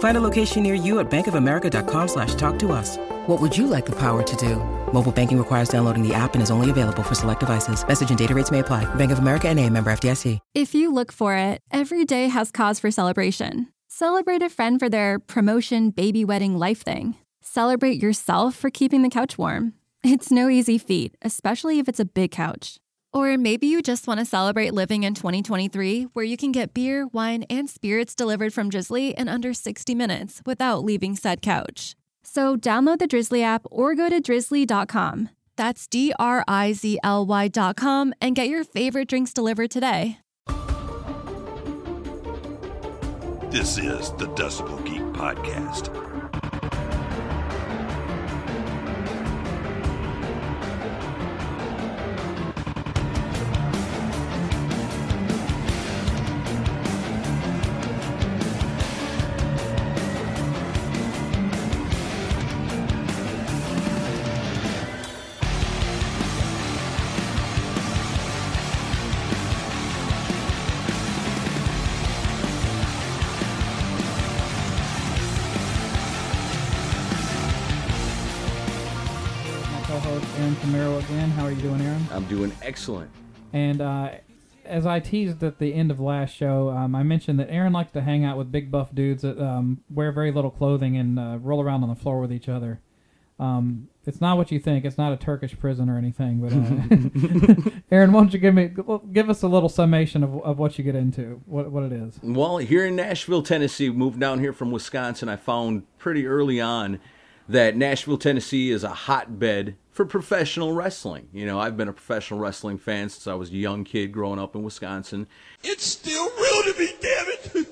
Find a location near you at bankofamerica.com slash talk to us. What would you like the power to do? Mobile banking requires downloading the app and is only available for select devices. Message and data rates may apply. Bank of America and a member FDIC. If you look for it, every day has cause for celebration. Celebrate a friend for their promotion, baby wedding, life thing. Celebrate yourself for keeping the couch warm. It's no easy feat, especially if it's a big couch. Or maybe you just want to celebrate living in 2023, where you can get beer, wine, and spirits delivered from Drizly in under 60 minutes without leaving said couch. So download the Drizly app or go to drizly.com. That's D R I Z L Y.com and get your favorite drinks delivered today. This is the Decibel Geek Podcast. Doing, Aaron? I'm doing excellent. And uh, as I teased at the end of last show, um, I mentioned that Aaron likes to hang out with big buff dudes that um, wear very little clothing and uh, roll around on the floor with each other. Um, it's not what you think. It's not a Turkish prison or anything. But uh, Aaron, why don't you give me give us a little summation of, of what you get into, what what it is? Well, here in Nashville, Tennessee, moved down here from Wisconsin. I found pretty early on that Nashville, Tennessee is a hotbed for professional wrestling. You know, I've been a professional wrestling fan since I was a young kid growing up in Wisconsin. It's still real to me, damn it!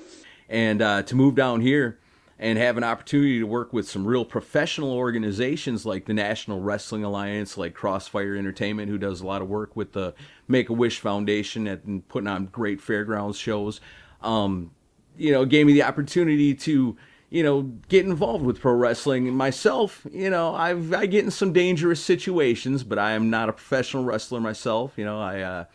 and uh, to move down here and have an opportunity to work with some real professional organizations like the National Wrestling Alliance, like Crossfire Entertainment, who does a lot of work with the Make a Wish Foundation and putting on great fairgrounds shows. Um, you know, gave me the opportunity to, you know, get involved with pro wrestling. And myself, you know, I've I get in some dangerous situations, but I am not a professional wrestler myself. You know, I uh,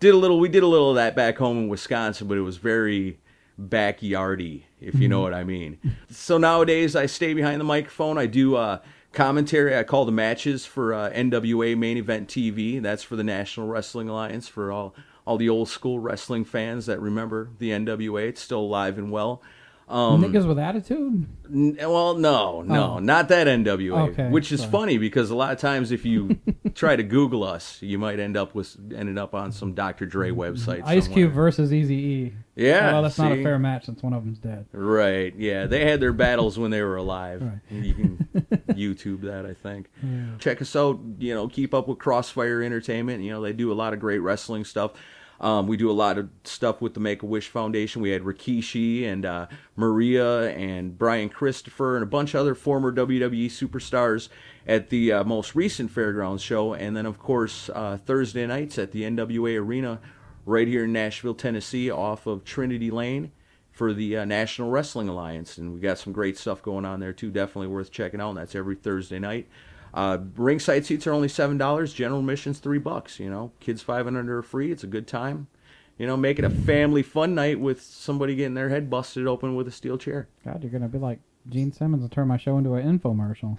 did a little. We did a little of that back home in Wisconsin, but it was very backyardy, if you know what I mean. So nowadays, I stay behind the microphone. I do uh, commentary. I call the matches for uh, NWA Main Event TV. That's for the National Wrestling Alliance for all all the old school wrestling fans that remember the NWA. It's still alive and well. Um, Niggas with attitude. N- Well, no, no, Oh. not that NWA. Okay, which is sorry. funny because a lot of times if you try to Google us, you might end up with ended up on some Dr. Dre website. Ice somewhere. Cube versus Easy E. Yeah, Well, that's not a fair match since one of them's dead. Right. Yeah, they had their battles when they were alive. Right. You can YouTube that, I think. Check us out. You know, keep up with Crossfire Entertainment. You know, they do a lot of great wrestling stuff. Um, we do a lot of stuff with the Make a Wish Foundation. We had Rikishi and uh, Maria and Brian Christopher and a bunch of other former WWE superstars at the uh, most recent Fairgrounds show. And then, of course, uh, Thursday nights at the NWA Arena right here in Nashville, Tennessee, off of Trinity Lane for the uh, National Wrestling Alliance, and we got some great stuff going on there too. Definitely worth checking out. And that's every Thursday night. Uh, ringside seats are only seven dollars. General admission's three bucks. You know, kids five and under are free. It's a good time. You know, make it a family fun night with somebody getting their head busted open with a steel chair. God, you're gonna be like Gene Simmons and turn my show into an infomercial.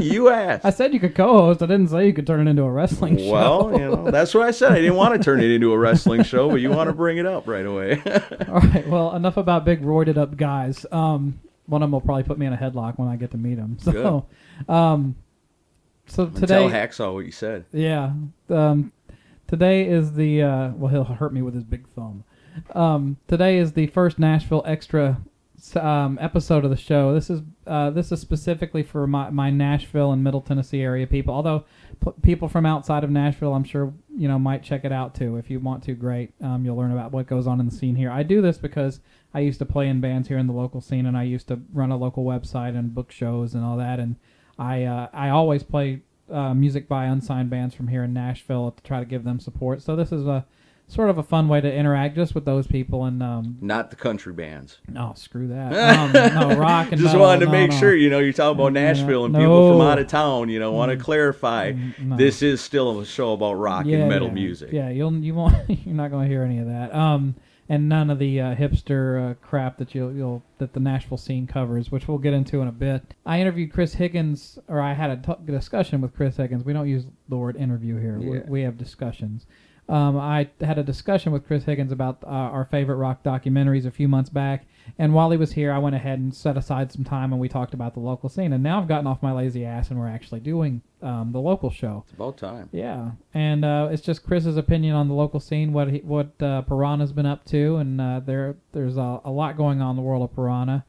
you asked. I said you could co-host. I didn't say you could turn it into a wrestling show. well, you know, that's what I said. I didn't want to turn it into a wrestling show, but you want to bring it up right away. All right. Well, enough about big roided up guys. Um, one of them will probably put me in a headlock when I get to meet him. So, um, so today, Tell Hacksaw what you said. yeah, um, Today is the uh, well, he'll hurt me with his big thumb. Um, today is the first Nashville extra um, episode of the show. This is uh, this is specifically for my, my Nashville and Middle Tennessee area people. Although p- people from outside of Nashville, I'm sure you know might check it out too. If you want to, great. Um, you'll learn about what goes on in the scene here. I do this because I used to play in bands here in the local scene, and I used to run a local website and book shows and all that. And I uh, I always play uh, music by unsigned bands from here in Nashville to try to give them support. So this is a sort of a fun way to interact just with those people and um Not the country bands. oh screw that um, no rock and Just metal, wanted to no, make no. sure, you know, you're talking about No, Nashville and no. people from out of town, you know, want to clarify no. this is still a show about rock yeah, and metal yeah. music. yeah you'll you won't you're not going to hear any of that um and none of the uh, hipster uh, crap that you'll, you'll that the Nashville scene covers, which we'll get into in a bit. I interviewed Chris Higgins, or I had a t- discussion with Chris Higgins. We don't use the word interview here. We, we have discussions. Um, I had a discussion with Chris Higgins about uh, our favorite rock documentaries a few months back, and while he was here, I went ahead and set aside some time and we talked about the local scene. And now I've gotten off my lazy ass and we're actually doing um, the local show. It's about time. Yeah, and uh, it's just Chris's opinion on the local scene, what he, what uh, Piranha's been up to, and uh, there there's a, a lot going on in the world of Piranha.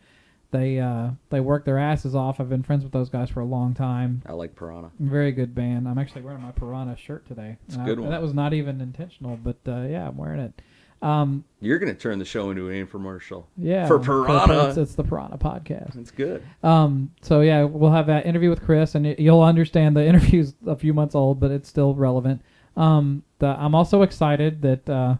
They uh, they work their asses off. I've been friends with those guys for a long time. I like Piranha. Very good band. I'm actually wearing my Piranha shirt today. It's a And I- good one. That was not even intentional, but uh, yeah, I'm wearing it. Um, You're going to turn the show into an infomercial. yeah, For Piranha. it's, it's the Piranha podcast. It's good. Um, so yeah, we'll have that interview with Chris, and you'll understand the interview's a few months old, but it's still relevant. Um, the, I'm also excited that uh,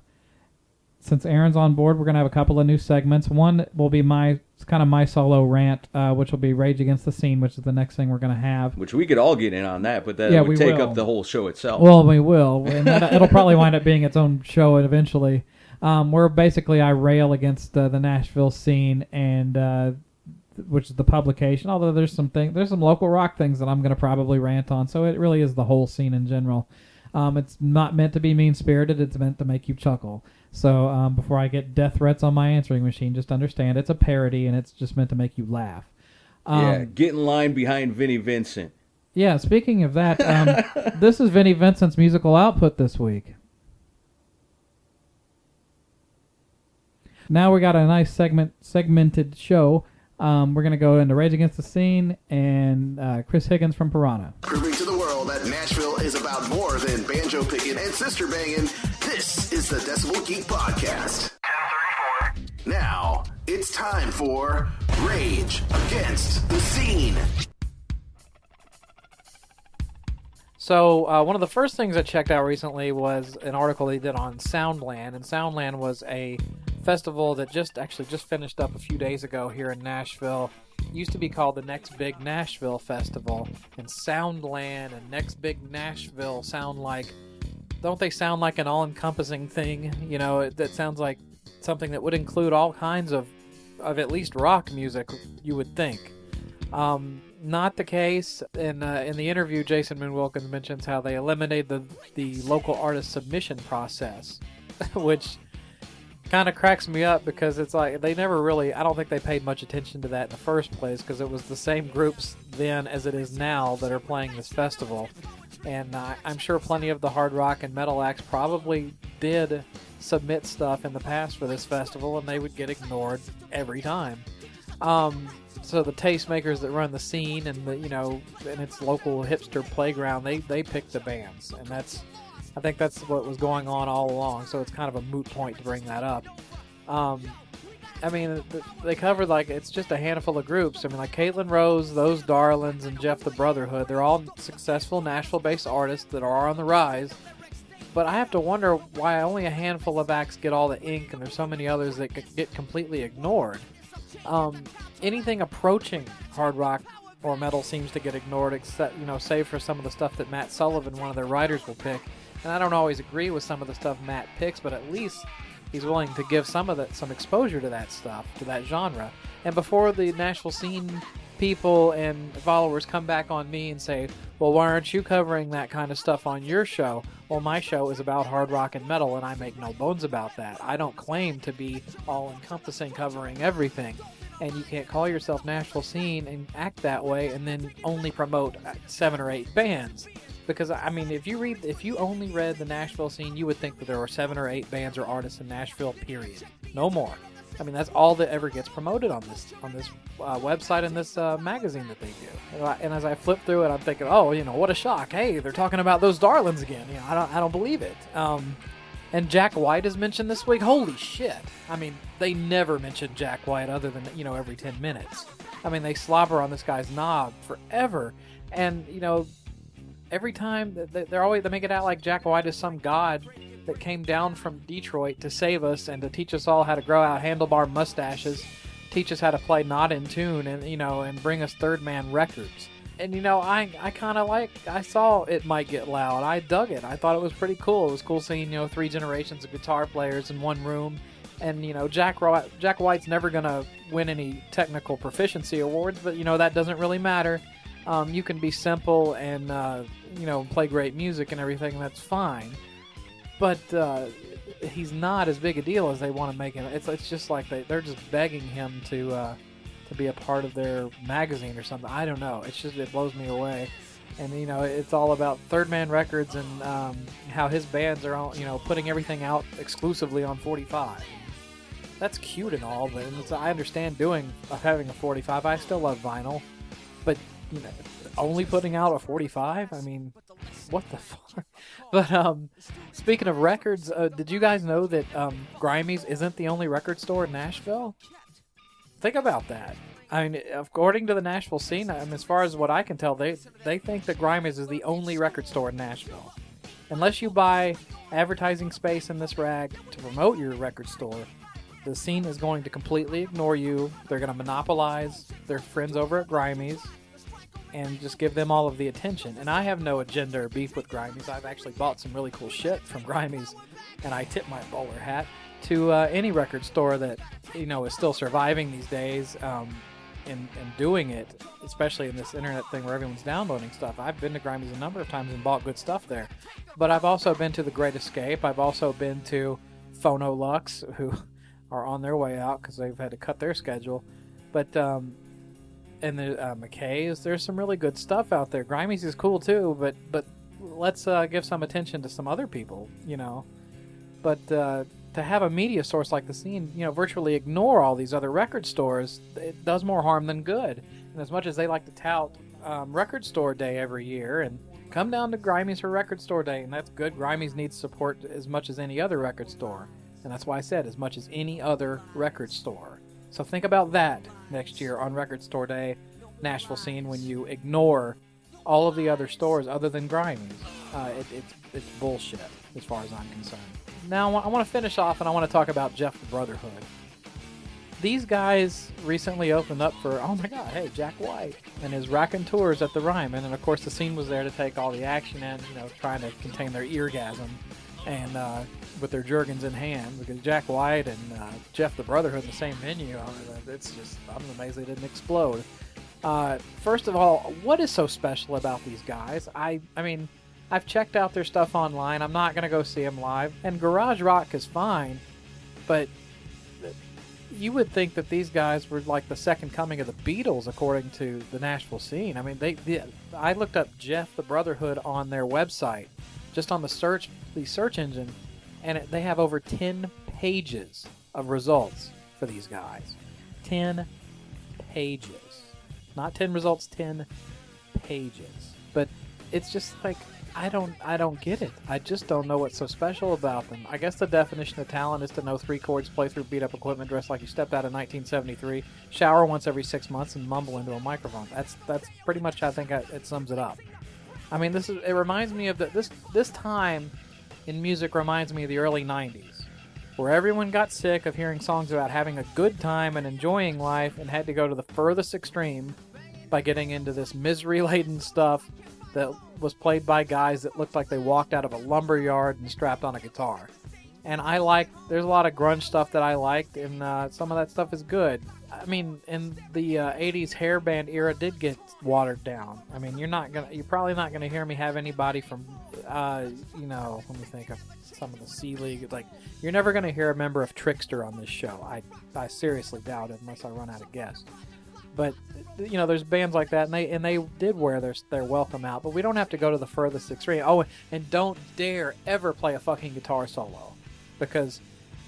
since Aaron's on board, we're gonna have a couple of new segments. One will be my it's kind of my solo rant, uh, which will be Rage Against the Scene, which is the next thing we're gonna have. Which we could all get in on that, but that Yeah, would we take will. up the whole show itself. Well, we will, and that, it'll probably wind up being its own show eventually. Um, where basically I rail against uh, the Nashville scene and uh, which is the publication. Although there's some thing, there's some local rock things that I'm going to probably rant on. So it really is the whole scene in general. Um, it's not meant to be mean spirited. It's meant to make you chuckle. So um, before I get death threats on my answering machine, just understand it's a parody and it's just meant to make you laugh. Um, yeah, get in line behind Vinnie Vincent. yeah, speaking of that, um, this is Vinnie Vincent's musical output this week. Now we got a nice segment segmented show. Um, we're gonna go into Rage Against the Scene and uh, Chris Higgins from Piranha. Proving to the world that Nashville is about more than banjo picking and sister banging. This is the Decibel Geek Podcast. 1034. Now it's time for Rage Against the Scene. So uh, one of the first things I checked out recently was an article they did on Soundland, and Soundland was a festival that just actually just finished up a few days ago here in Nashville. It used to be called the Next Big Nashville Festival, and Soundland and Next Big Nashville sound like don't they sound like an all-encompassing thing? You know, it, that sounds like something that would include all kinds of of at least rock music. You would think. Um, not the case. In uh, in the interview, Jason Moon Wilkins mentions how they eliminated the the local artist submission process, which kind of cracks me up because it's like they never really. I don't think they paid much attention to that in the first place because it was the same groups then as it is now that are playing this festival, and I'm sure plenty of the hard rock and metal acts probably did submit stuff in the past for this festival, and they would get ignored every time. Um, so the tastemakers that run the scene and the you know and its local hipster playground, they they pick the bands, and that's I think that's what was going on all along. So it's kind of a moot point to bring that up. Um, I mean, they covered like it's just a handful of groups. I mean, like Caitlin Rose, those Darlins, and Jeff the Brotherhood. They're all successful Nashville-based artists that are on the rise. But I have to wonder why only a handful of acts get all the ink, and there's so many others that get completely ignored. Um, anything approaching hard rock or metal seems to get ignored, except you know, save for some of the stuff that Matt Sullivan, one of their writers, will pick. And I don't always agree with some of the stuff Matt picks, but at least he's willing to give some of that some exposure to that stuff, to that genre. And before the Nashville scene people and followers come back on me and say, "Well, why aren't you covering that kind of stuff on your show?" Well, my show is about hard rock and metal, and I make no bones about that. I don't claim to be all-encompassing, covering everything. And you can't call yourself Nashville scene and act that way, and then only promote seven or eight bands. Because I mean, if you read, if you only read the Nashville scene, you would think that there were seven or eight bands or artists in Nashville. Period. No more. I mean, that's all that ever gets promoted on this on this uh, website and this uh, magazine that they do. And, I, and as I flip through it, I'm thinking, oh, you know, what a shock! Hey, they're talking about those Darlins again. You know, I don't, I don't believe it. Um, and Jack White is mentioned this week. Holy shit! I mean, they never mention Jack White other than you know every ten minutes. I mean, they slobber on this guy's knob forever, and you know, every time they're always they make it out like Jack White is some god that came down from Detroit to save us and to teach us all how to grow out handlebar mustaches, teach us how to play not in tune, and you know, and bring us third man records. And you know, I I kind of like I saw it might get loud. I dug it. I thought it was pretty cool. It was cool seeing you know three generations of guitar players in one room. And you know Jack White, Jack White's never gonna win any technical proficiency awards, but you know that doesn't really matter. Um, you can be simple and uh, you know play great music and everything, and that's fine but uh, he's not as big a deal as they want to make him. It's it's just like they they're just begging him to uh, to be a part of their magazine or something. I don't know. It's just it blows me away. And you know, it's all about Third Man Records and um, how his bands are, all, you know, putting everything out exclusively on 45. That's cute and all, but I understand doing of having a 45. I still love vinyl, but you know, only putting out a 45. I mean, what the fuck? But um, speaking of records, uh, did you guys know that um, Grimey's isn't the only record store in Nashville? Think about that. I mean, according to the Nashville scene, I mean, as far as what I can tell, they they think that Grimey's is the only record store in Nashville. Unless you buy advertising space in this rag to promote your record store, the scene is going to completely ignore you. They're going to monopolize their friends over at Grimey's and just give them all of the attention. And I have no agenda or beef with Grimey's. I've actually bought some really cool shit from Grimey's, and I tip my bowler hat to uh, any record store that you know is still surviving these days. Um, and, and doing it, especially in this internet thing where everyone's downloading stuff. I've been to Grimey's a number of times and bought good stuff there. But I've also been to The Great Escape. I've also been to Phonoluxe, who are on their way out because they've had to cut their schedule. But um, and the uh, McKay's. There's some really good stuff out there. Grimey's is cool too, but but let's uh, give some attention to some other people, you know. But uh, to have a media source like the scene, you know, virtually ignore all these other record stores, it does more harm than good. And as much as they like to tout um, Record Store Day every year and come down to Grimey's for Record Store Day, and that's good. Grimey's needs support as much as any other record store. And that's why I said as much as any other record store. So think about that next year on Record Store Day, Nashville scene, when you ignore all of the other stores other than Grimey's. Uh, it, it's, it's bullshit as far as I'm concerned. Now, I want to finish off and I want to talk about Jeff the Brotherhood. These guys recently opened up for, oh my god, hey, Jack White and his Raconteurs at the Ryman. And of course, the scene was there to take all the action and, you know, trying to contain their eargasm. And uh, with their Jergens in hand because Jack White and uh, Jeff the Brotherhood in the same venue. I mean, it's just I'm amazed they didn't explode. Uh, first of all, what is so special about these guys? I I mean, I've checked out their stuff online. I'm not gonna go see them live, and Garage Rock is fine, but you would think that these guys were like the second coming of the Beatles, according to the Nashville scene. I mean, they, they I looked up Jeff the Brotherhood on their website, just on the search the search engine, and it, they have over 10 pages of results for these guys. 10 pages. Not 10 results, 10 pages. But it's just like I don't I don't get it. I just don't know what's so special about them. I guess the definition of talent is to know three chords, play through beat up equipment, dress like you stepped out of 1973, shower once every six months, and mumble into a microphone. That's that's pretty much I think it sums it up. I mean, this is it reminds me of the, this this time in music reminds me of the early 90s, where everyone got sick of hearing songs about having a good time and enjoying life and had to go to the furthest extreme by getting into this misery laden stuff that was played by guys that looked like they walked out of a lumber yard and strapped on a guitar. And I like, there's a lot of grunge stuff that I liked, and uh, some of that stuff is good. I mean, in the uh, '80s hair band era, did get watered down. I mean, you're not gonna, you're probably not gonna hear me have anybody from, uh, you know, let me think of some of the C League. Like, you're never gonna hear a member of Trickster on this show. I, I seriously doubt it, unless I run out of guests. But you know, there's bands like that, and they and they did wear their their welcome out. But we don't have to go to the furthest extreme. Oh, and don't dare ever play a fucking guitar solo, because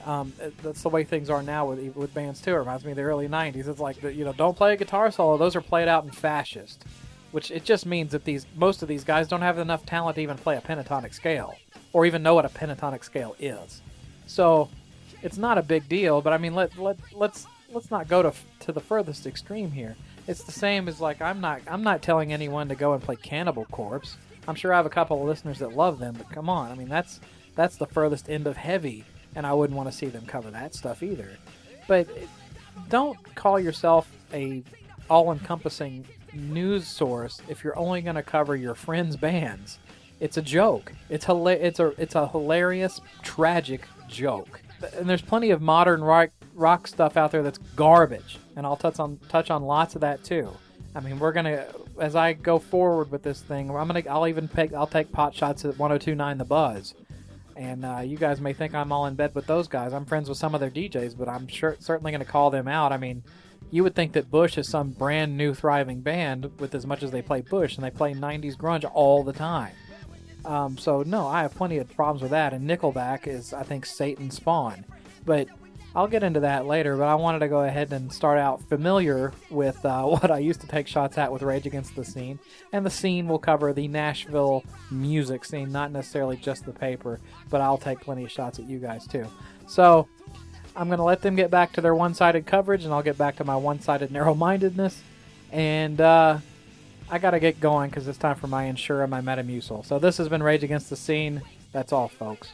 um, that's the way things are now with with bands too. It reminds me of the early '90s. It's like you know, don't play a guitar solo. Those are played out in fascist, which it just means that these most of these guys don't have enough talent to even play a pentatonic scale, or even know what a pentatonic scale is. So it's not a big deal. But I mean, let let let's let's not go to to the furthest extreme here. It's the same as like I'm not I'm not telling anyone to go and play Cannibal Corpse. I'm sure I have a couple of listeners that love them, but come on, I mean that's that's the furthest end of heavy and I wouldn't want to see them cover that stuff either. But don't call yourself a all-encompassing news source if you're only going to cover your friends' bands. It's a joke. It's hila- It's a it's a hilarious, tragic joke. And there's plenty of modern rock rock stuff out there that's garbage, and I'll touch on touch on lots of that too. I mean, we're gonna as I go forward with this thing, I'm gonna I'll even pick I'll take pot shots at 102.9 The Buzz and uh, you guys may think I'm all in bed with those guys. I'm friends with some of their DJs, but I'm sure certainly going to call them out. I mean, you would think that Bush is some brand new thriving band with as much as they play Bush, and they play 90s grunge all the time. Um, so no, I have plenty of problems with that. And Nickelback is, I think, Satan spawn. But I'll get into that later, but I wanted to go ahead and start out familiar with uh, what I used to take shots at with Rage Against the Scene. And the scene will cover the Nashville music scene, not necessarily just the paper, but I'll take plenty of shots at you guys too. So I'm going to let them get back to their one sided coverage, and I'll get back to my one sided narrow mindedness. And uh, I got to get going because it's time for my Ensure and my Metamucil. So this has been Rage Against the Scene. That's all, folks.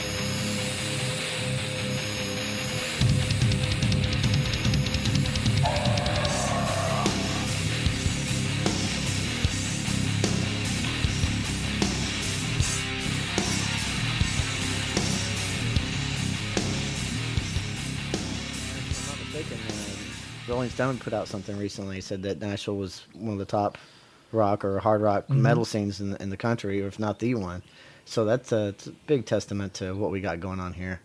Rolling Stone put out something recently. Said that Nashville was one of the top rock or hard rock metal scenes in, in the country, or if not the one. So that's a, a big testament to what we got going on here.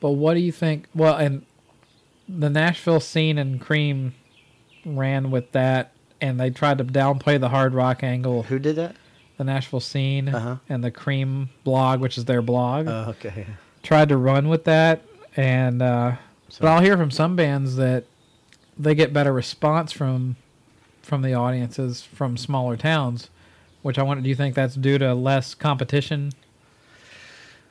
But what do you think? Well, and the Nashville scene and Cream ran with that, and they tried to downplay the hard rock angle. Who did that? The Nashville scene Uh-huh. and the Cream blog, which is their blog, Oh, okay. tried to run with that. And uh, but I'll hear from some bands that they get better response from from the audiences from smaller towns. Which I wonder, do you think that's due to less competition?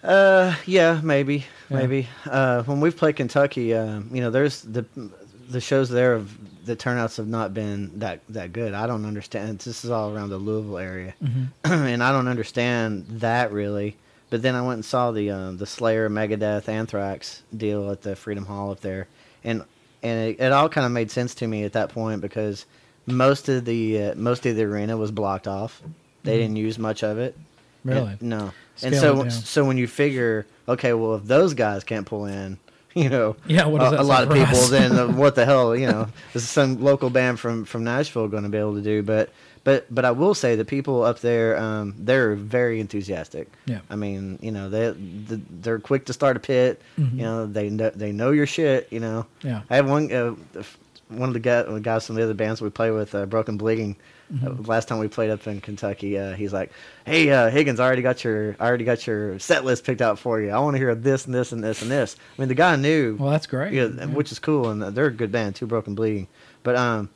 Uh, yeah, maybe, Yeah. maybe. Uh, when we've played Kentucky, uh, you know, there's the the shows there of the turnouts have not been that that good. I don't understand. This is all around the Louisville area, and I don't understand that really. But then I went and saw the um, the Slayer, Megadeth, Anthrax deal at the Freedom Hall up there, and and it, it all kind of made sense to me at that point because most of the uh, most of the arena was blocked off. They didn't use much of it. Really? And- no. and so so when you figure, okay, well, if those guys can't pull in, you know, Yeah, what a, a lot of people, then what the hell, you know, is some local band from from Nashville going to be able to do. But but but I will say the people up there, um, they're very enthusiastic. Yeah. I mean, you know, they they're quick to start a pit. Mm-hmm. You know, they know, they know your shit. You know. Yeah. I have one uh, one of the guy, the guys from the other bands we play with, uh, Broken Bleeding. Mm-hmm. Uh, last time we played up in Kentucky, uh, he's like, "Hey uh, Higgins, I already got your I already got your set list picked out for you. I want to hear this and this and this and this." I mean, the guy knew. Well, that's great. Yeah, Yeah. which is cool, and they're a good band too. Broken Bleeding, but um,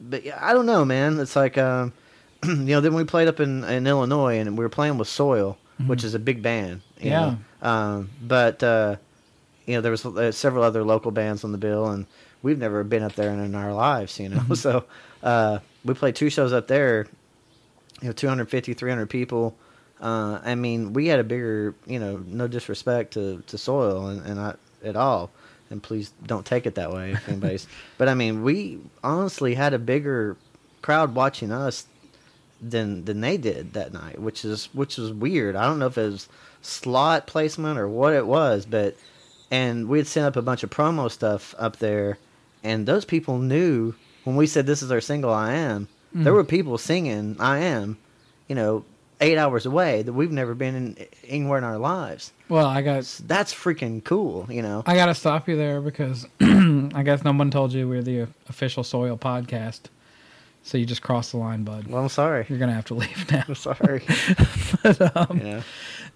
but yeah, I don't know, man. It's like um, you know, then we played up in in Illinois, and we were playing with Soil, which is a big band. you Yeah. know. Um, but uh, you know, there was uh, several other local bands on the bill, and we've never been up there in, in our lives, you know. So uh, we played two shows up there. You know, 250, 300 people. Uh, I mean, we had a bigger, you know, no disrespect to, to Soil and, and I, at all. And please don't take it that way if anybody's. but I mean, we honestly had a bigger crowd watching us than than they did that night, which is which was weird. I don't know if it was slot placement or what it was, but and we had sent up a bunch of promo stuff up there, and those people knew when we said this is our single, I am, Mm. there were people singing I am, you know, eight hours away that we've never been in, anywhere in our lives. Well, I got That's freaking cool, you know. I got to stop you there because I guess no one told you we're the official Soil podcast. So you just crossed the line, bud. Well, I'm sorry. You're gonna have to leave now. I'm sorry. but, um, know.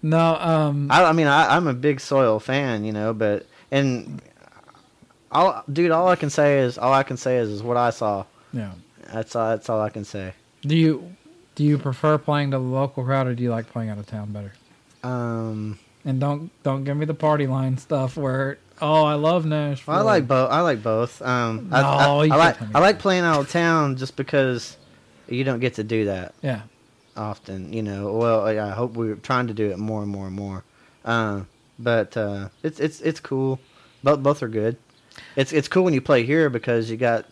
No, um, I, I mean, I, I'm a big Soil fan, you know, but and all, dude, all I can say is all I can say is, is what I saw. yeah. That's all. That's all I can say. Do you do you prefer playing to the local crowd or do you like playing out of town better? Um, And don't don't give me the party line stuff where oh I love Nashville. I like both. I like both. Um, I, No, I, I can't like I like playing out of town just because you don't get to do that Yeah. often. You know. Well, I I hope we're trying to do it more and more and more. Uh, but uh, it's it's it's cool. Both both are good. It's it's cool when you play here because you got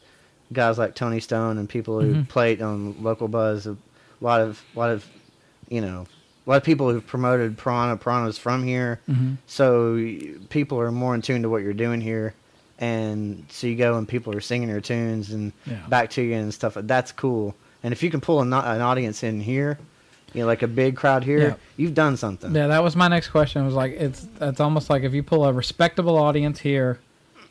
guys like Tony Stone and people who Mhm. played on local buzz. A lot of lot of you know a lot of people who've promoted Piranha. Piranha's from here, Mhm. so people are more in tune to what you're doing here. And so you go and people are singing your tunes and Yeah. back to you and stuff. That's cool. And if you can pull an, an audience in here, you know, like a big crowd here, Yeah. you've done something. Yeah, that was my next question. Was like it's it's almost like if you pull a respectable audience here,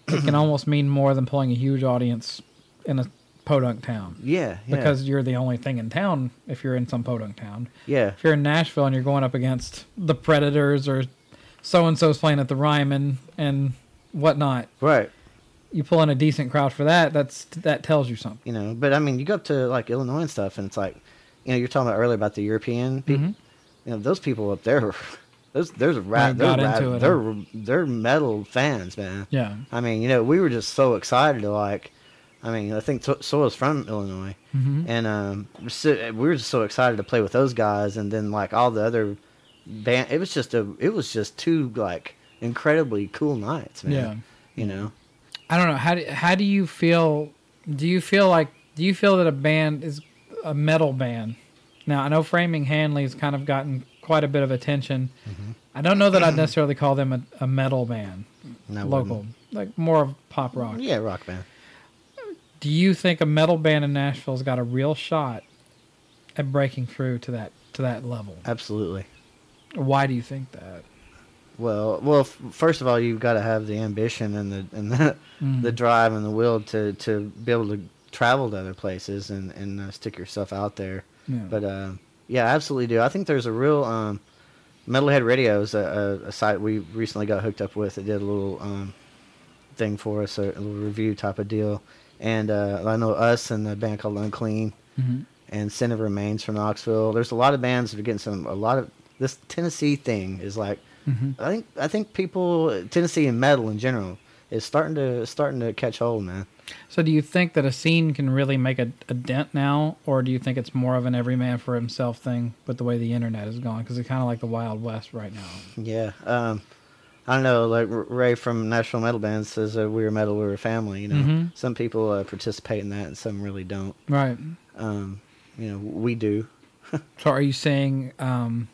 it can almost mean more than pulling a huge audience in a podunk town. Yeah, yeah. Because you're the only thing in town if you're in some podunk town. yeah, If you're in Nashville and you're going up against the Predators or so and so's playing at the Ryman and whatnot, right. you pull in a decent crowd for that. That's that tells you something. You know, but I mean, you go up to like Illinois and stuff, and it's like, you know, you're talking about earlier about the European people. Mhm. You know, those people up there, those there's a they're got rap, into it, they're they're metal fans, man. Yeah. I mean, you know, we were just so excited to like. I mean, I think so- Soil's from Illinois, Mhm. and um, so- we were just so excited to play with those guys, and then like all the other band. It was just a, it was just two like incredibly cool nights, man. Yeah. You know, I don't know. How do, how do you feel? Do you feel like do you feel that a band is a metal band? Now I know Framing Hanley's kind of gotten quite a bit of attention. Mm-hmm. I don't know that I'd necessarily call them a, a metal band, No, local, wouldn't. like more of pop rock. yeah, rock band. Do you think a metal band in Nashville's got a real shot at breaking through to that to that level? Absolutely. Why do you think that? Well, well, f- first of all, you've got to have the ambition and the and the, Mm. the drive and the will to, to be able to travel to other places and and uh, stick yourself out there. Yeah. But uh, yeah, absolutely do. I think there's a real um, Metalhead Radio is a, a, a site we recently got hooked up with. It did a little um, thing for us, a, a little review type of deal. And uh, I know us and a band called Unclean Mhm. and Sin of Remains from Knoxville. There's a lot of bands that are getting some. A lot of this Tennessee thing is like. Mhm. I think I think people Tennessee and metal in general is starting to starting to catch hold, man. So do you think that a scene can really make a, a dent now, or do you think it's more of an every man for himself thing with the way the internet is going? Because it's kind of like the Wild West right now. Yeah. Um, I don't know. Like Ray from National Metal Band says, uh, "We're metal, we're a family." You know, Mhm. some people uh, participate in that, and some really don't. Right. Um, you know, we do. So are you saying um,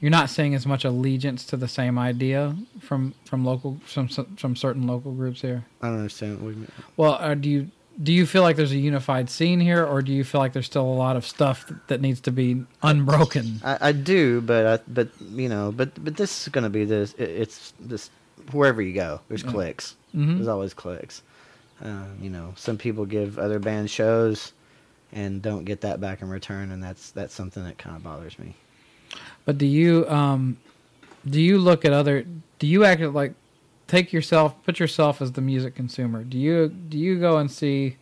you're not saying as much allegiance to the same idea from from local from from certain local groups here? I don't understand what you mean. Well, uh, do you do you feel like there's a unified scene here, or do you feel like there's still a lot of stuff that needs to be unbroken? I, I do, but I, but you know, but but this is going to be this. It, it's this wherever you go. There's Yeah. clicks. Mhm. There's always clicks. Uh, you know, some people give other bands shows and don't get that back in return, and that's that's something that kind of bothers me. But do you um do you look at other do you act like take yourself put yourself as the music consumer? Do you do you go and see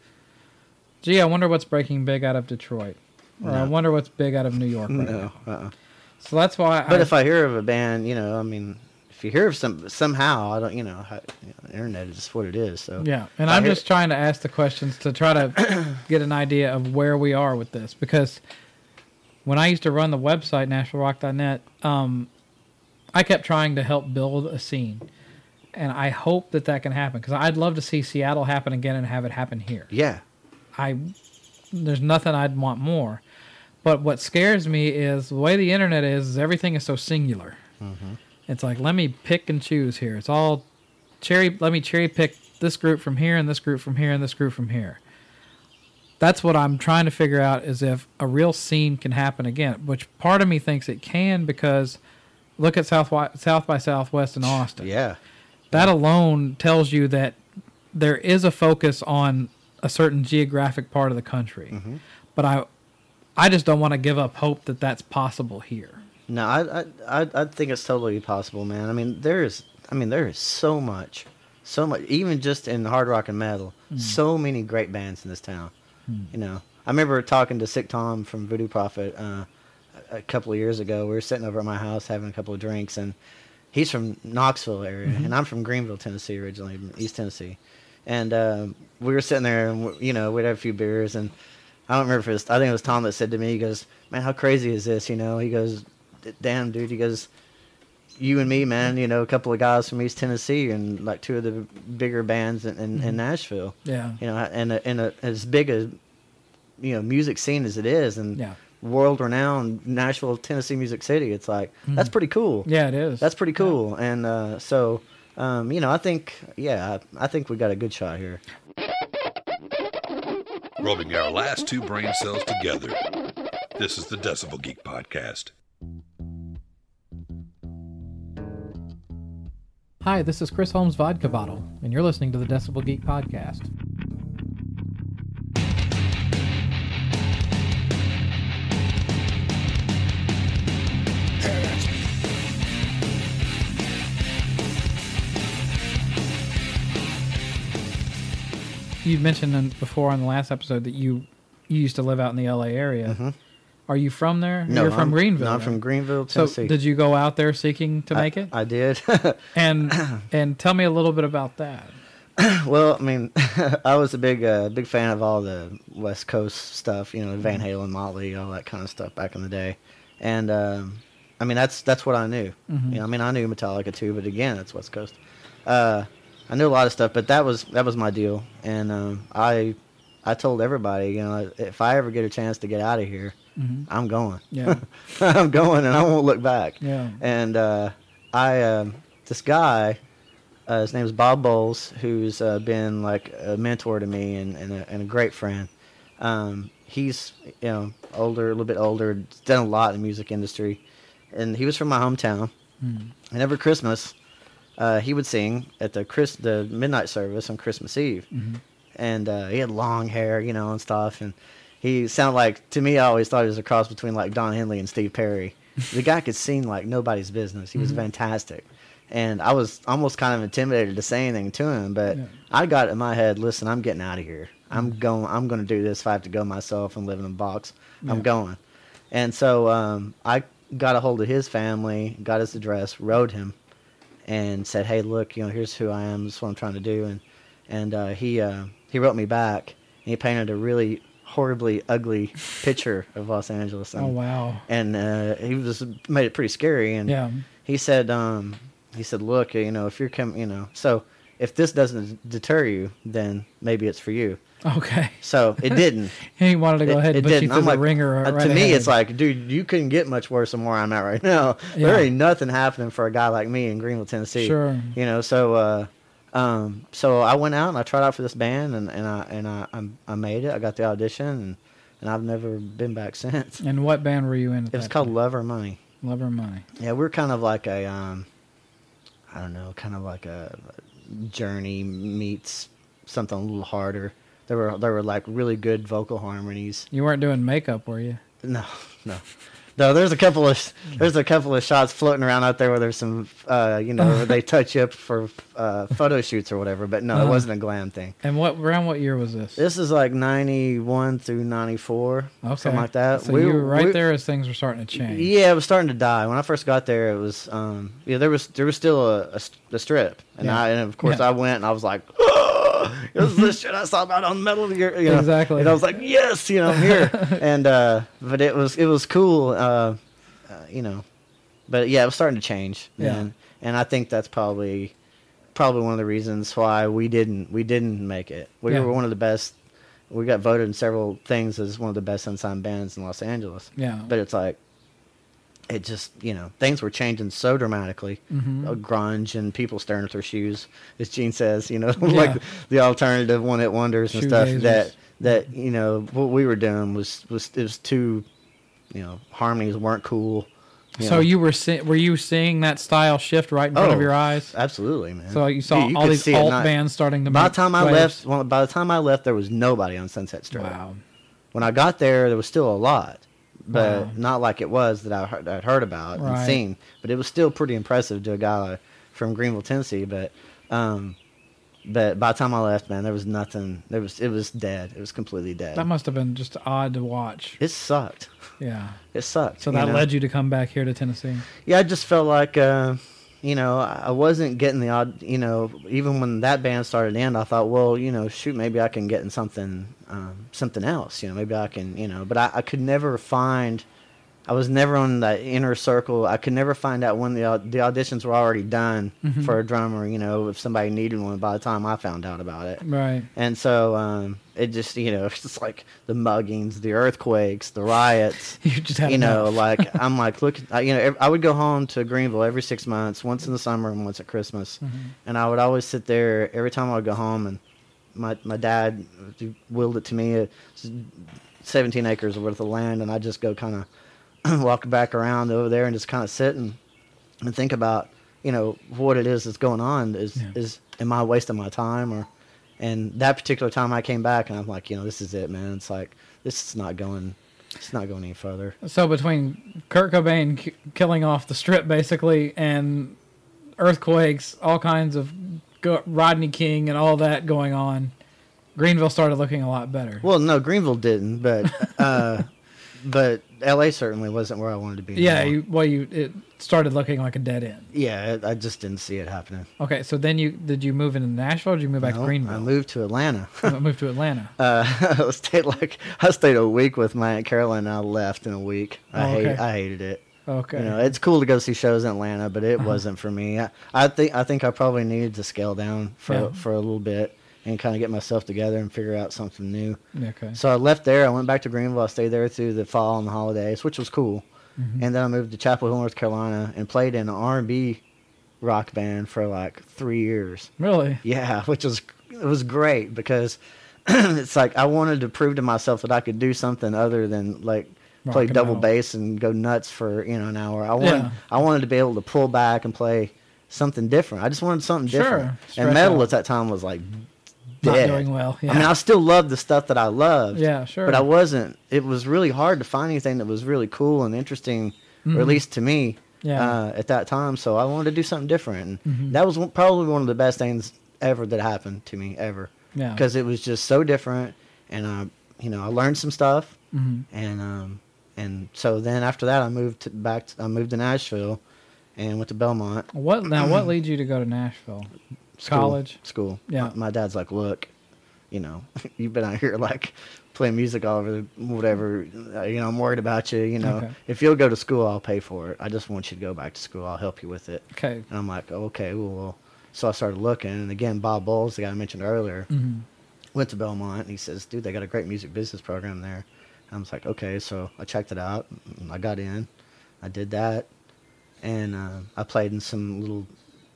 gee, I wonder what's breaking big out of Detroit? Or I wonder what's big out of New York right No, now. uh-uh. So that's why But I, if I hear of a band, you know, I mean, if you hear of some somehow, I don't, you know, how, you know the internet is what it is. So Yeah, and I I'm just trying to ask the questions to try to get an idea of where we are with this because when I used to run the website NashvilleRock.net, um, I kept trying to help build a scene, and I hope that that can happen because I'd love to see Seattle happen again and have it happen here. yeah, I there's nothing I'd want more, but what scares me is the way the internet is. is everything is so singular. Mm-hmm. It's like let me pick and choose here. It's all cherry. Let me cherry pick this group from here and this group from here and this group from here. that's what I'm trying to figure out is if a real scene can happen again. Which part of me thinks it can because look at South South by Southwest in Austin. Yeah. That alone tells you that there is a focus on a certain geographic part of the country. Mm-hmm. But I, I just don't want to give up hope that that's possible here. No, I, I, I, I think it's totally possible, man. I mean, there is, I mean, there is so much, so much, even just in hard rock and metal, so many great bands in this town. You know, I remember talking to Sick Tom from Voodoo Prophet uh, a a couple of years ago. We were sitting over at my house having a couple of drinks, and he's from Knoxville area, and I'm from Greeneville, Tennessee, originally, East Tennessee. And uh, we were sitting there, and you know, we'd have a few beers, and I don't remember if it was, I think it was Tom that said to me, he goes, "Man, how crazy is this?" You know, he goes, "Damn, dude," he goes, "You and me, man, you know, a couple of guys from East Tennessee, and like two of the bigger bands in, in, in Nashville." Yeah. you know, and a, and a, as big a you know music scene as it is, and Yeah. World renowned Nashville, Tennessee Music City, it's like that's pretty cool. Yeah, it is. That's pretty cool, and uh, so um, you know, I think yeah, I, I think we got a good shot here. Rubbing our last two brain cells together. This is the Decibel Geek Podcast. Hi, this is Chris Holmes Vodka Bottle, and you're listening to the Decibel Geek Podcast. You mentioned before on the last episode that you you used to live out in the LA area. Are you from there? Mm-hmm. No, You're from I'm- Greeneville. no, I'm from Greeneville, So, Tennessee. did you go out there seeking to make it? I did. and and tell me a little bit about that. well, I mean, I was a big, uh, big fan of all the West Coast stuff. You know, Van Halen, Motley, all that kind of stuff back in the day. And um, I mean, that's that's what I knew. Mm-hmm. You know, I mean, I knew Metallica too, but again, it's West Coast. Uh, I knew a lot of stuff, but that was that was my deal. And um, I I told everybody, you know, if I ever get a chance to get out of here, I'm going. Yeah. I'm going, and I won't look back. Yeah. And uh, I, um, this guy, uh, his name is Bob Bowles, who's uh, been like a mentor to me and, and, a, and a great friend. Um, he's you know older, a little bit older, done a lot in the music industry, and he was from my hometown. And every Christmas, uh, he would sing at the Chris the midnight service on Christmas Eve, and uh, he had long hair, you know, and stuff, and he sounded like to me. I always thought he was a cross between like Don Henley and Steve Perry. the guy could sing like nobody's business. He was fantastic, and I was almost kind of intimidated to say anything to him. But I got it in my head. Listen, I'm getting out of here. I'm going. I'm going to do this if I have to go myself and live in a box. I'm going. And so um, I got a hold of his family, got his address, wrote him, and said, "Hey, look, you know, here's who I am. This is what I'm trying to do." And and uh, he uh, he wrote me back, and he painted a really horribly ugly picture of Los Angeles. And, Oh wow. And uh, he was made it pretty scary. And Yeah. he said, um, he said, look, you know, if you're coming, you know, so if this doesn't deter you, then maybe it's for you. Okay. So it didn't. He wanted to go It- ahead it and put you didn't. through I'm the like, ringer. uh, right to me, ahead. it's like, dude, you couldn't get much worse than where I'm at right now. Yeah. There ain't nothing happening for a guy like me in Greeneville, Tennessee. Sure. You know, so uh, um, so I went out and I tried out for this band and, and I and I I'm- I made it. I got the audition and, and I've never been back since. And what band were you in? At It was called time? Love or Money. Love or Money. Yeah, we're kind of like a um, I don't know, kind of like a journey meets something a little harder. There were there were like really good vocal harmonies. You weren't doing makeup, were you? No, no, no. There's a couple of there's a couple of shots floating around out there where there's some uh, you know they touch up for uh, photo shoots or whatever. But no, it Uh-huh. wasn't a glam thing. And what around what year was this? This is like '91 through '94, Okay. something like that. So We- you were right we- there as things were starting to change. Yeah, it was starting to die. When I first got there, it was um, yeah, there was there was still a, a, a strip, and Yeah. I and of course Yeah. I went and I was like, this is the shit I saw about on Metal Gear, you know? Exactly. And I was like, yes, you know, I'm here, and uh, but it was it was cool, uh, uh, you know, but yeah, it was starting to change, Yeah. and and I think that's probably probably one of the reasons why we didn't we didn't make it. We Yeah. were one of the best. We got voted in several things as one of the best unsigned bands in Los Angeles. Yeah. But it's like, it just you know things were changing so dramatically, Mm-hmm. grunge and people staring at their shoes, as Gene says, you know, like the alternative one hit wonders and stuff Shoegazers. that that you know what we were doing was was it was too, you know, harmonies weren't cool. so know. you were see- were you seeing that style shift right in front of Oh, your eyes? Absolutely, man. So you saw You- you all these alt not- bands starting to. By the time I left, well, by the time I left, there was nobody on Sunset Strip. Wow. When I got there, there was still a lot, but Wow. not like it was that I heard, I'd heard about Right. and seen. But it was still pretty impressive to a guy from Greeneville, Tennessee. But, um, but by the time I left, man, there was nothing. There was it was dead. It was completely dead. That must have been just odd to watch. it sucked. Yeah. It sucked. So you that know? led you to come back here to Tennessee. Yeah, I just felt like, uh, you know, I wasn't getting the odd, you know, even when that band started to end, I thought, well, you know, shoot, maybe I can get in something, um, something else, you know, maybe I can, you know, but I, I could never find, I was never on that inner circle. I could never find out when the the auditions were already done Mm-hmm. for a drummer, you know, if somebody needed one by the time I found out about it. Right. And so um, it just, you know, it's just like the muggings, the earthquakes, the riots. You just you know, like I'm like, look, I, you know, I would go home to Greeneville every six months, once in the summer and once at Christmas, Mm-hmm. and I would always sit there every time I would go home, and my my dad willed it to me, uh, 17 acres worth of land, and I just go kind of walk back around over there and just kind of sit and and think about, you know, what it is that's going on. Is Yeah. is am I wasting my time or? And that particular time I came back and I'm like, you know, this is it, man. It's like this is not going, it's not going any further. So between Kurt Cobain k- killing off the strip basically and earthquakes, all kinds of go- Rodney King and all that going on, Greeneville started looking a lot better. Well, no, Greeneville didn't, but uh, but L.A. certainly wasn't where I wanted to be. yeah, you, well, you it started looking like a dead end. yeah, I I just didn't see it happening. Okay, so then you did you move into Nashville or did you move back No, to Greeneville? I moved to Atlanta. I moved to Atlanta. uh, I stayed like I stayed a week with my aunt Carolyn. and I left in a week. I Oh, hate okay. I hated it. Okay. You know, it's cool to go see shows in Atlanta, but Uh-huh. it wasn't for me. I, I think I think I probably needed to scale down for Yeah. for a little bit and kind of get myself together and figure out something new. okay. So I left there. I went back to Greeneville. I stayed there through the fall and the holidays, which was cool. Mm-hmm. And then I moved to Chapel Hill, North Carolina, and played in an R&B rock band for like three years. Really? Yeah, which was it was great because it's like I wanted to prove to myself that I could do something other than like Rock play double roll. bass and go nuts for you know an hour. I wanted Yeah. I wanted to be able to pull back and play something different. I just wanted something Sure, different. stretch And metal out. at that time was like Not doing well. Yeah. I mean, I still loved the stuff that I loved. Yeah, sure. But I wasn't. It was really hard to find anything that was really cool and interesting, or at least to me, Mm-hmm. Yeah. Mm-hmm. uh, at that time. So I wanted to do something different, and that was probably one of the best things ever that happened to me ever. Yeah. Because it was just so different, and I, you know, I learned some stuff, Mhm. and um, and so then after that, I moved to, back. To, I moved to Nashville, and went to Belmont. What now? What leads you to go to Nashville? School, College? School. Yeah. My, my dad's like, look, you know, you've been out here like playing music all over, whatever. uh, You know, I'm worried about you. You know, Okay. if you'll go to school, I'll pay for it. I just want you to go back to school. I'll help you with it. Okay. And I'm like, okay, well. So I started looking, and again, Bob Bowles, the guy I mentioned earlier, Mm-hmm. went to Belmont, and he says, dude, they got a great music business program there. I was like, okay, so I checked it out. and I got in, I did that, and uh, I played in some little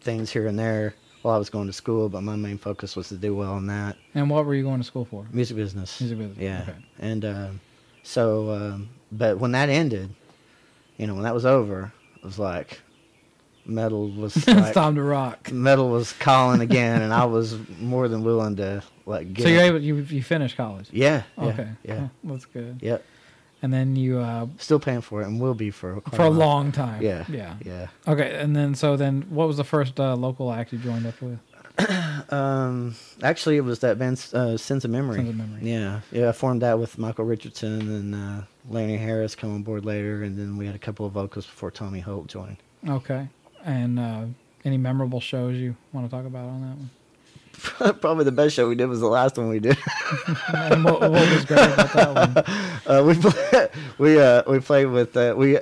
things here and there while I was going to school. But my main focus was to do well in that And what were you going to school for? music business. Music business, yeah. okay. And um, so, um, but when that ended, you know, when that was over, it was like metal was it's time to rock. metal was calling again, and I was more than willing to like get. So you're able you you finished college. yeah, yeah, Okay. yeah, Oh, that's good. yep. And then you uh, Still paying for it, and will be for for a long time. Yeah, Yeah. yeah. Okay. And then so then what was the first uh, local act you joined up with? Um, actually, it was that band uh, Sins of Memory. Sins of Memory. Yeah, yeah. I formed that with Michael Richardson and uh, Laney Harris come on board later, and then we had a couple of vocals before Tommy Holt joined. Okay. And uh, any memorable shows you want to talk about on that one? Probably the best show we did was the last one we did. And what, what was great about that one? uh, we play, we uh, we played with uh, we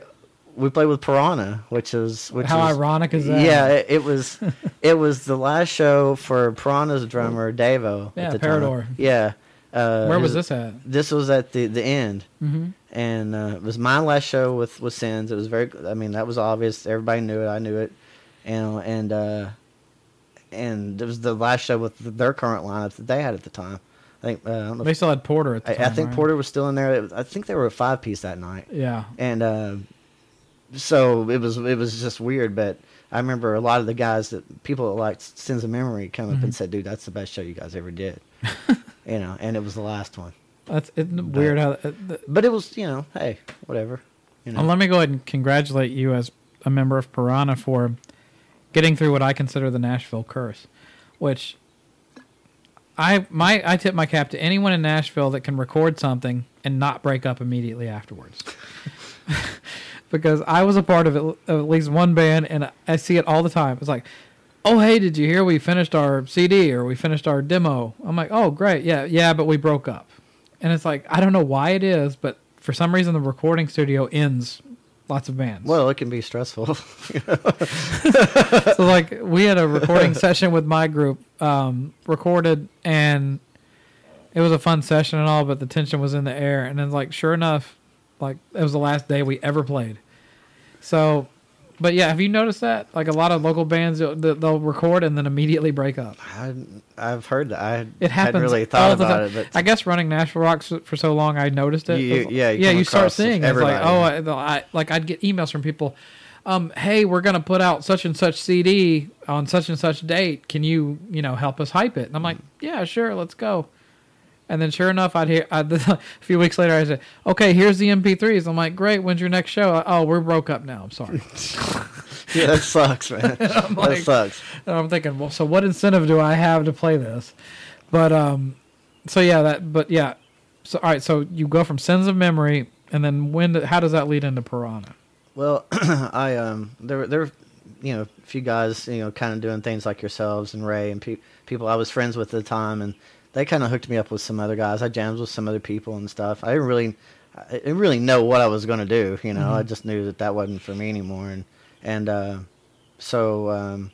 we played with Piranha, which is which How is, ironic is that? Yeah, it, it was it was the last show for Piranha's drummer Davo. Yeah, at the Parador. Time. Yeah. Uh, Where was this at? This was at the the end, Mm-hmm. and uh, it was my last show with with Sins. It was very. I mean, that was obvious. Everybody knew it. I knew it, and and uh, and it was the last show with their current lineup that they had at the time. I think uh, I don't know. They still had Porter at the I, I think right? Porter was still in there. I think they were a five piece that night. Yeah. and uh, so it was it was just weird. But I remember a lot of the guys that people like Sins of Memory come up Mm-hmm. and said, "Dude, that's the best show you guys ever did." you know, and it was the last one. That's it weird how. Uh, the, But it was, you know, hey, whatever. You know, Well, let me go ahead and congratulate you as a member of Piranha for getting through what I consider the Nashville curse, which I my I tip my cap to anyone in Nashville that can record something and not break up immediately afterwards. because I was a part of, it, of at least one band, and I see it all the time. It's like, oh hey, did you hear we finished our CD or we finished our demo? I'm like, oh great, yeah, yeah, but we broke up, and it's like I don't know why it is, but for some reason the recording studio ends lots of bands. well, it can be stressful. so like we had a recording session with my group, um, recorded, and it was a fun session and all, but the tension was in the air. And then like sure enough, like it was the last day we ever played. So, but yeah, have you noticed that? Like a lot of local bands, they'll, they'll record and then immediately break up. I, I've heard that. I It happens. hadn't really thought about it, but I guess running Nashville Rocks for so long, I noticed it. You- It was- yeah, you yeah. You start seeing it's like, oh, I, I, like I'd get emails from people. Um, hey, we're gonna put out such and such CD on such and such date. Can you, you know, help us hype it? And I'm like, yeah, sure, let's go. And then sure enough, I'd hear I'd, a few weeks later, I said, okay, here's the MP3s. I'm like, great. When's your next show? Oh, we're broke up now. I'm sorry. yeah, that sucks, man. That like- sucks. And I'm thinking, well, so what incentive do I have to play this? But um, so yeah, that. But yeah, so all right. So you go from Sins of Memory, and then when? how does that lead into Piranha? Well, I um there there you know a few guys you know kind of doing things like yourselves and Ray and pe- people I was friends with at the time and they kind of hooked me up with some other guys. I jammed with some other people and stuff. I didn't really I didn't really know what I was going to do, you know. I just knew that that wasn't for me anymore and and uh so um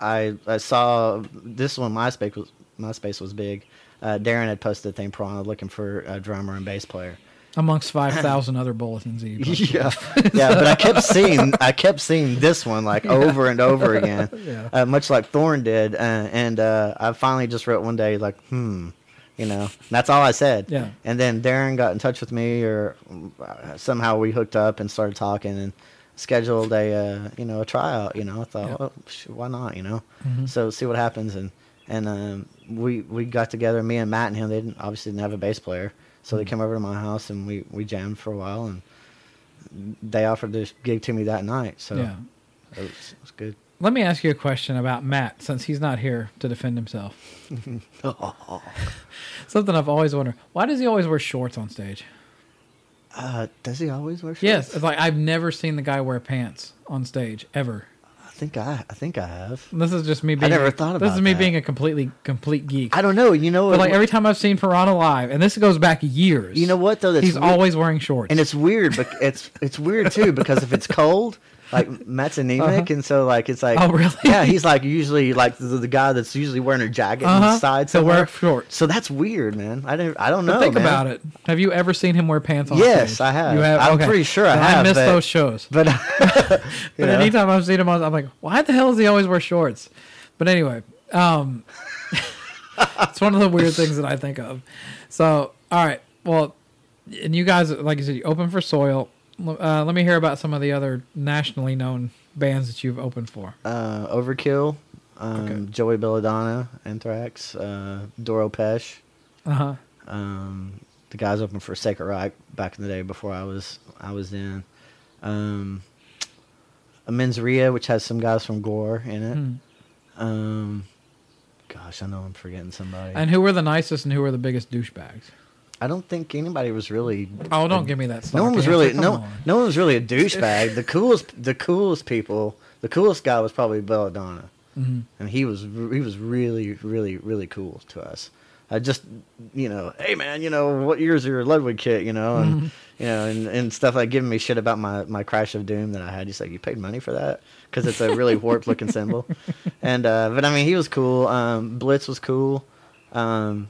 I I saw this one MySpace was MySpace was big. Uh, Darren had posted a thing Piranha looking for a drummer and bass player. Amongst five thousand other bulletins you. Yeah, yeah, but I kept seeing I kept seeing this one like over and over again, Yeah. uh, much like Thorn did, uh, and uh, I finally just wrote one day like, hmm, you know, that's all I said. Yeah. And then Darren got in touch with me, or uh, somehow we hooked up and started talking and scheduled a uh, you know a tryout. You know, I thought, Yeah. sh- why not? You know, Mhm. so see what happens and and um, we we got together. Me and Matt and him. They didn't obviously didn't have a bass player, so they Mm-hmm. came over to my house and we we jammed for a while and they offered this gig to me that night. So Yeah. it was, it was good. Let me ask you a question about Matt, since he's not here to defend himself. Something I've always wondered: Why does he always wear shorts on stage? Uh, does he always wear shorts? Yes, it's like I've never seen the guy wear pants on stage ever. I think I I think I have. This is just me being. never thought about. This is me that. being a completely complete geek. I don't know. You know, But like every time I've seen Piranha live, and this goes back years. you know what though? That's he's weird- always wearing shorts. and it's weird, but it's it's weird too because if it's cold, like Matt's anemic, and so like it's like Uh-huh. Oh, really? Yeah, he's like usually like the, the guy that's usually wearing a jacket Uh-huh. inside. He'll wear somewhere. shorts. So that's weird, man. I didn't. I don't But know. think man. about it. Have you ever seen him wear pants on Yes, stage? I have. You have. I'm okay. pretty sure I have, I missed those shows. But But know. anytime I've seen him, on, I'm like, why the hell does he always wear shorts? But anyway, um, it's one of the weird things that I think of. So, all right, well, and you guys, like you said, you open for Soil. Uh, let me hear about some of the other nationally known bands that you've opened for. uh, Overkill, um, Okay. Joey Belladonna, Anthrax, uh, Doro Pesch. Uh huh. Um, the guys opened for Sacred Reich back in the day before I was I was in. Um, a Men's which has some guys from Gore in it. Hmm. Um, gosh, I know I'm forgetting somebody. And who were the nicest and who were the biggest douchebags? I don't think anybody was really. Oh, don't give me that. No one was really no on. no one was really a douchebag. the coolest the coolest people the coolest guy was probably Belladonna, Mhm. and he was he was really really really cool to us. I just you know hey man you know what year's your Ludwig kit you know and Mhm. you know and, and stuff like giving me shit about my my Crash of Doom that I had. He's like you paid money for that because it's a really warped looking cymbal, and uh, but I mean he was cool. Um, Blitz was cool. Um,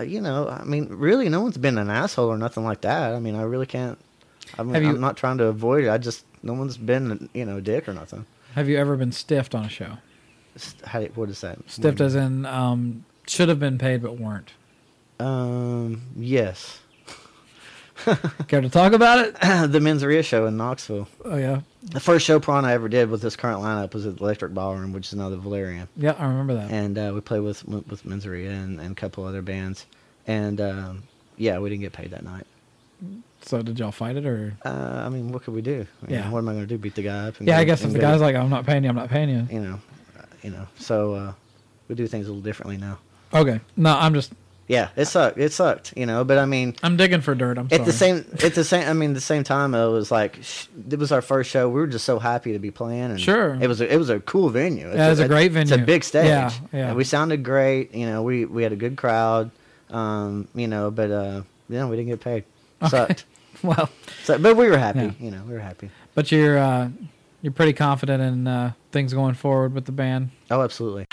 you know, I mean, really, no one's been an asshole or nothing like that. I mean, I really can't. I mean, you, I'm not trying to avoid it. I just no one's been, you know, a dick or nothing. Have you ever been stiffed on a show? How, what is that? Stiffed as in um, should have been paid but weren't. Um, yes. Care to talk about it? the Men's show in Knoxville. Oh yeah, The first show prawn I ever did with this current lineup was at the Electric Ballroom, which is now the Valarium. yeah, I remember that. And uh, we played with with Menzeria and, and a couple other bands. And um, yeah, we didn't get paid that night. So did y'all fight it or? Uh, I mean, what could we do? Yeah. what am I going to do? Beat the guy up? And Yeah, go- I guess if the guy's like, I'm not paying you, I'm not paying you. you know, uh, you know. So uh, we do things a little differently now. Okay, no, I'm just Yeah, it sucked. It sucked, you know. But I mean, I'm digging for dirt. I'm at the same at the same I mean the same time it was like sh- it was our first show. We were just so happy to be playing. And Sure. it was a, it was a cool venue. Yeah, it was a great venue. It's a big stage. Yeah, yeah. And we sounded great. You know, we we had a good crowd. Um, you know, but uh, yeah, we didn't get paid. Sucked. well, So, but we were happy. Yeah. You know, we were happy. but you're uh, you're pretty confident in uh, things going forward with the band. Oh, absolutely.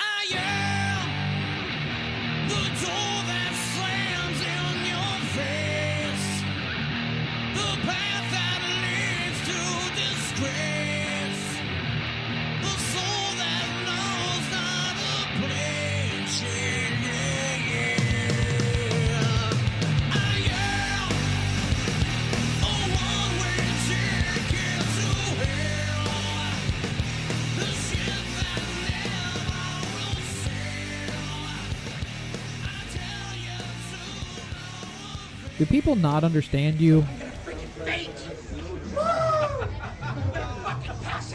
Do people not understand you?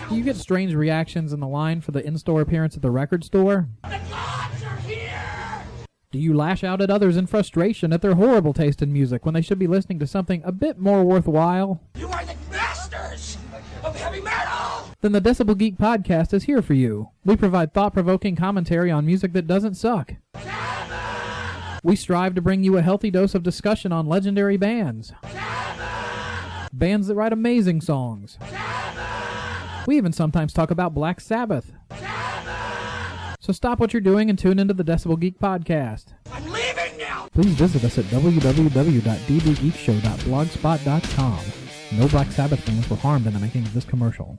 Do you get strange reactions in the line for the in-store appearance at the record store? Do you lash out at others in frustration at their horrible taste in music when they should be listening to something a bit more worthwhile? You are the masters of heavy metal! Then the Decibel Geek podcast is here for you. We provide thought-provoking commentary on music that doesn't suck. We strive to bring you a healthy dose of discussion on legendary bands. Bands that write amazing songs. We even sometimes talk about Black Sabbath. So stop what you're doing and tune into the Decibel Geek podcast. I'm leaving now! Please visit us at www.dbgeekshow.blogspot.com. No Black Sabbath fans were harmed in the making of this commercial.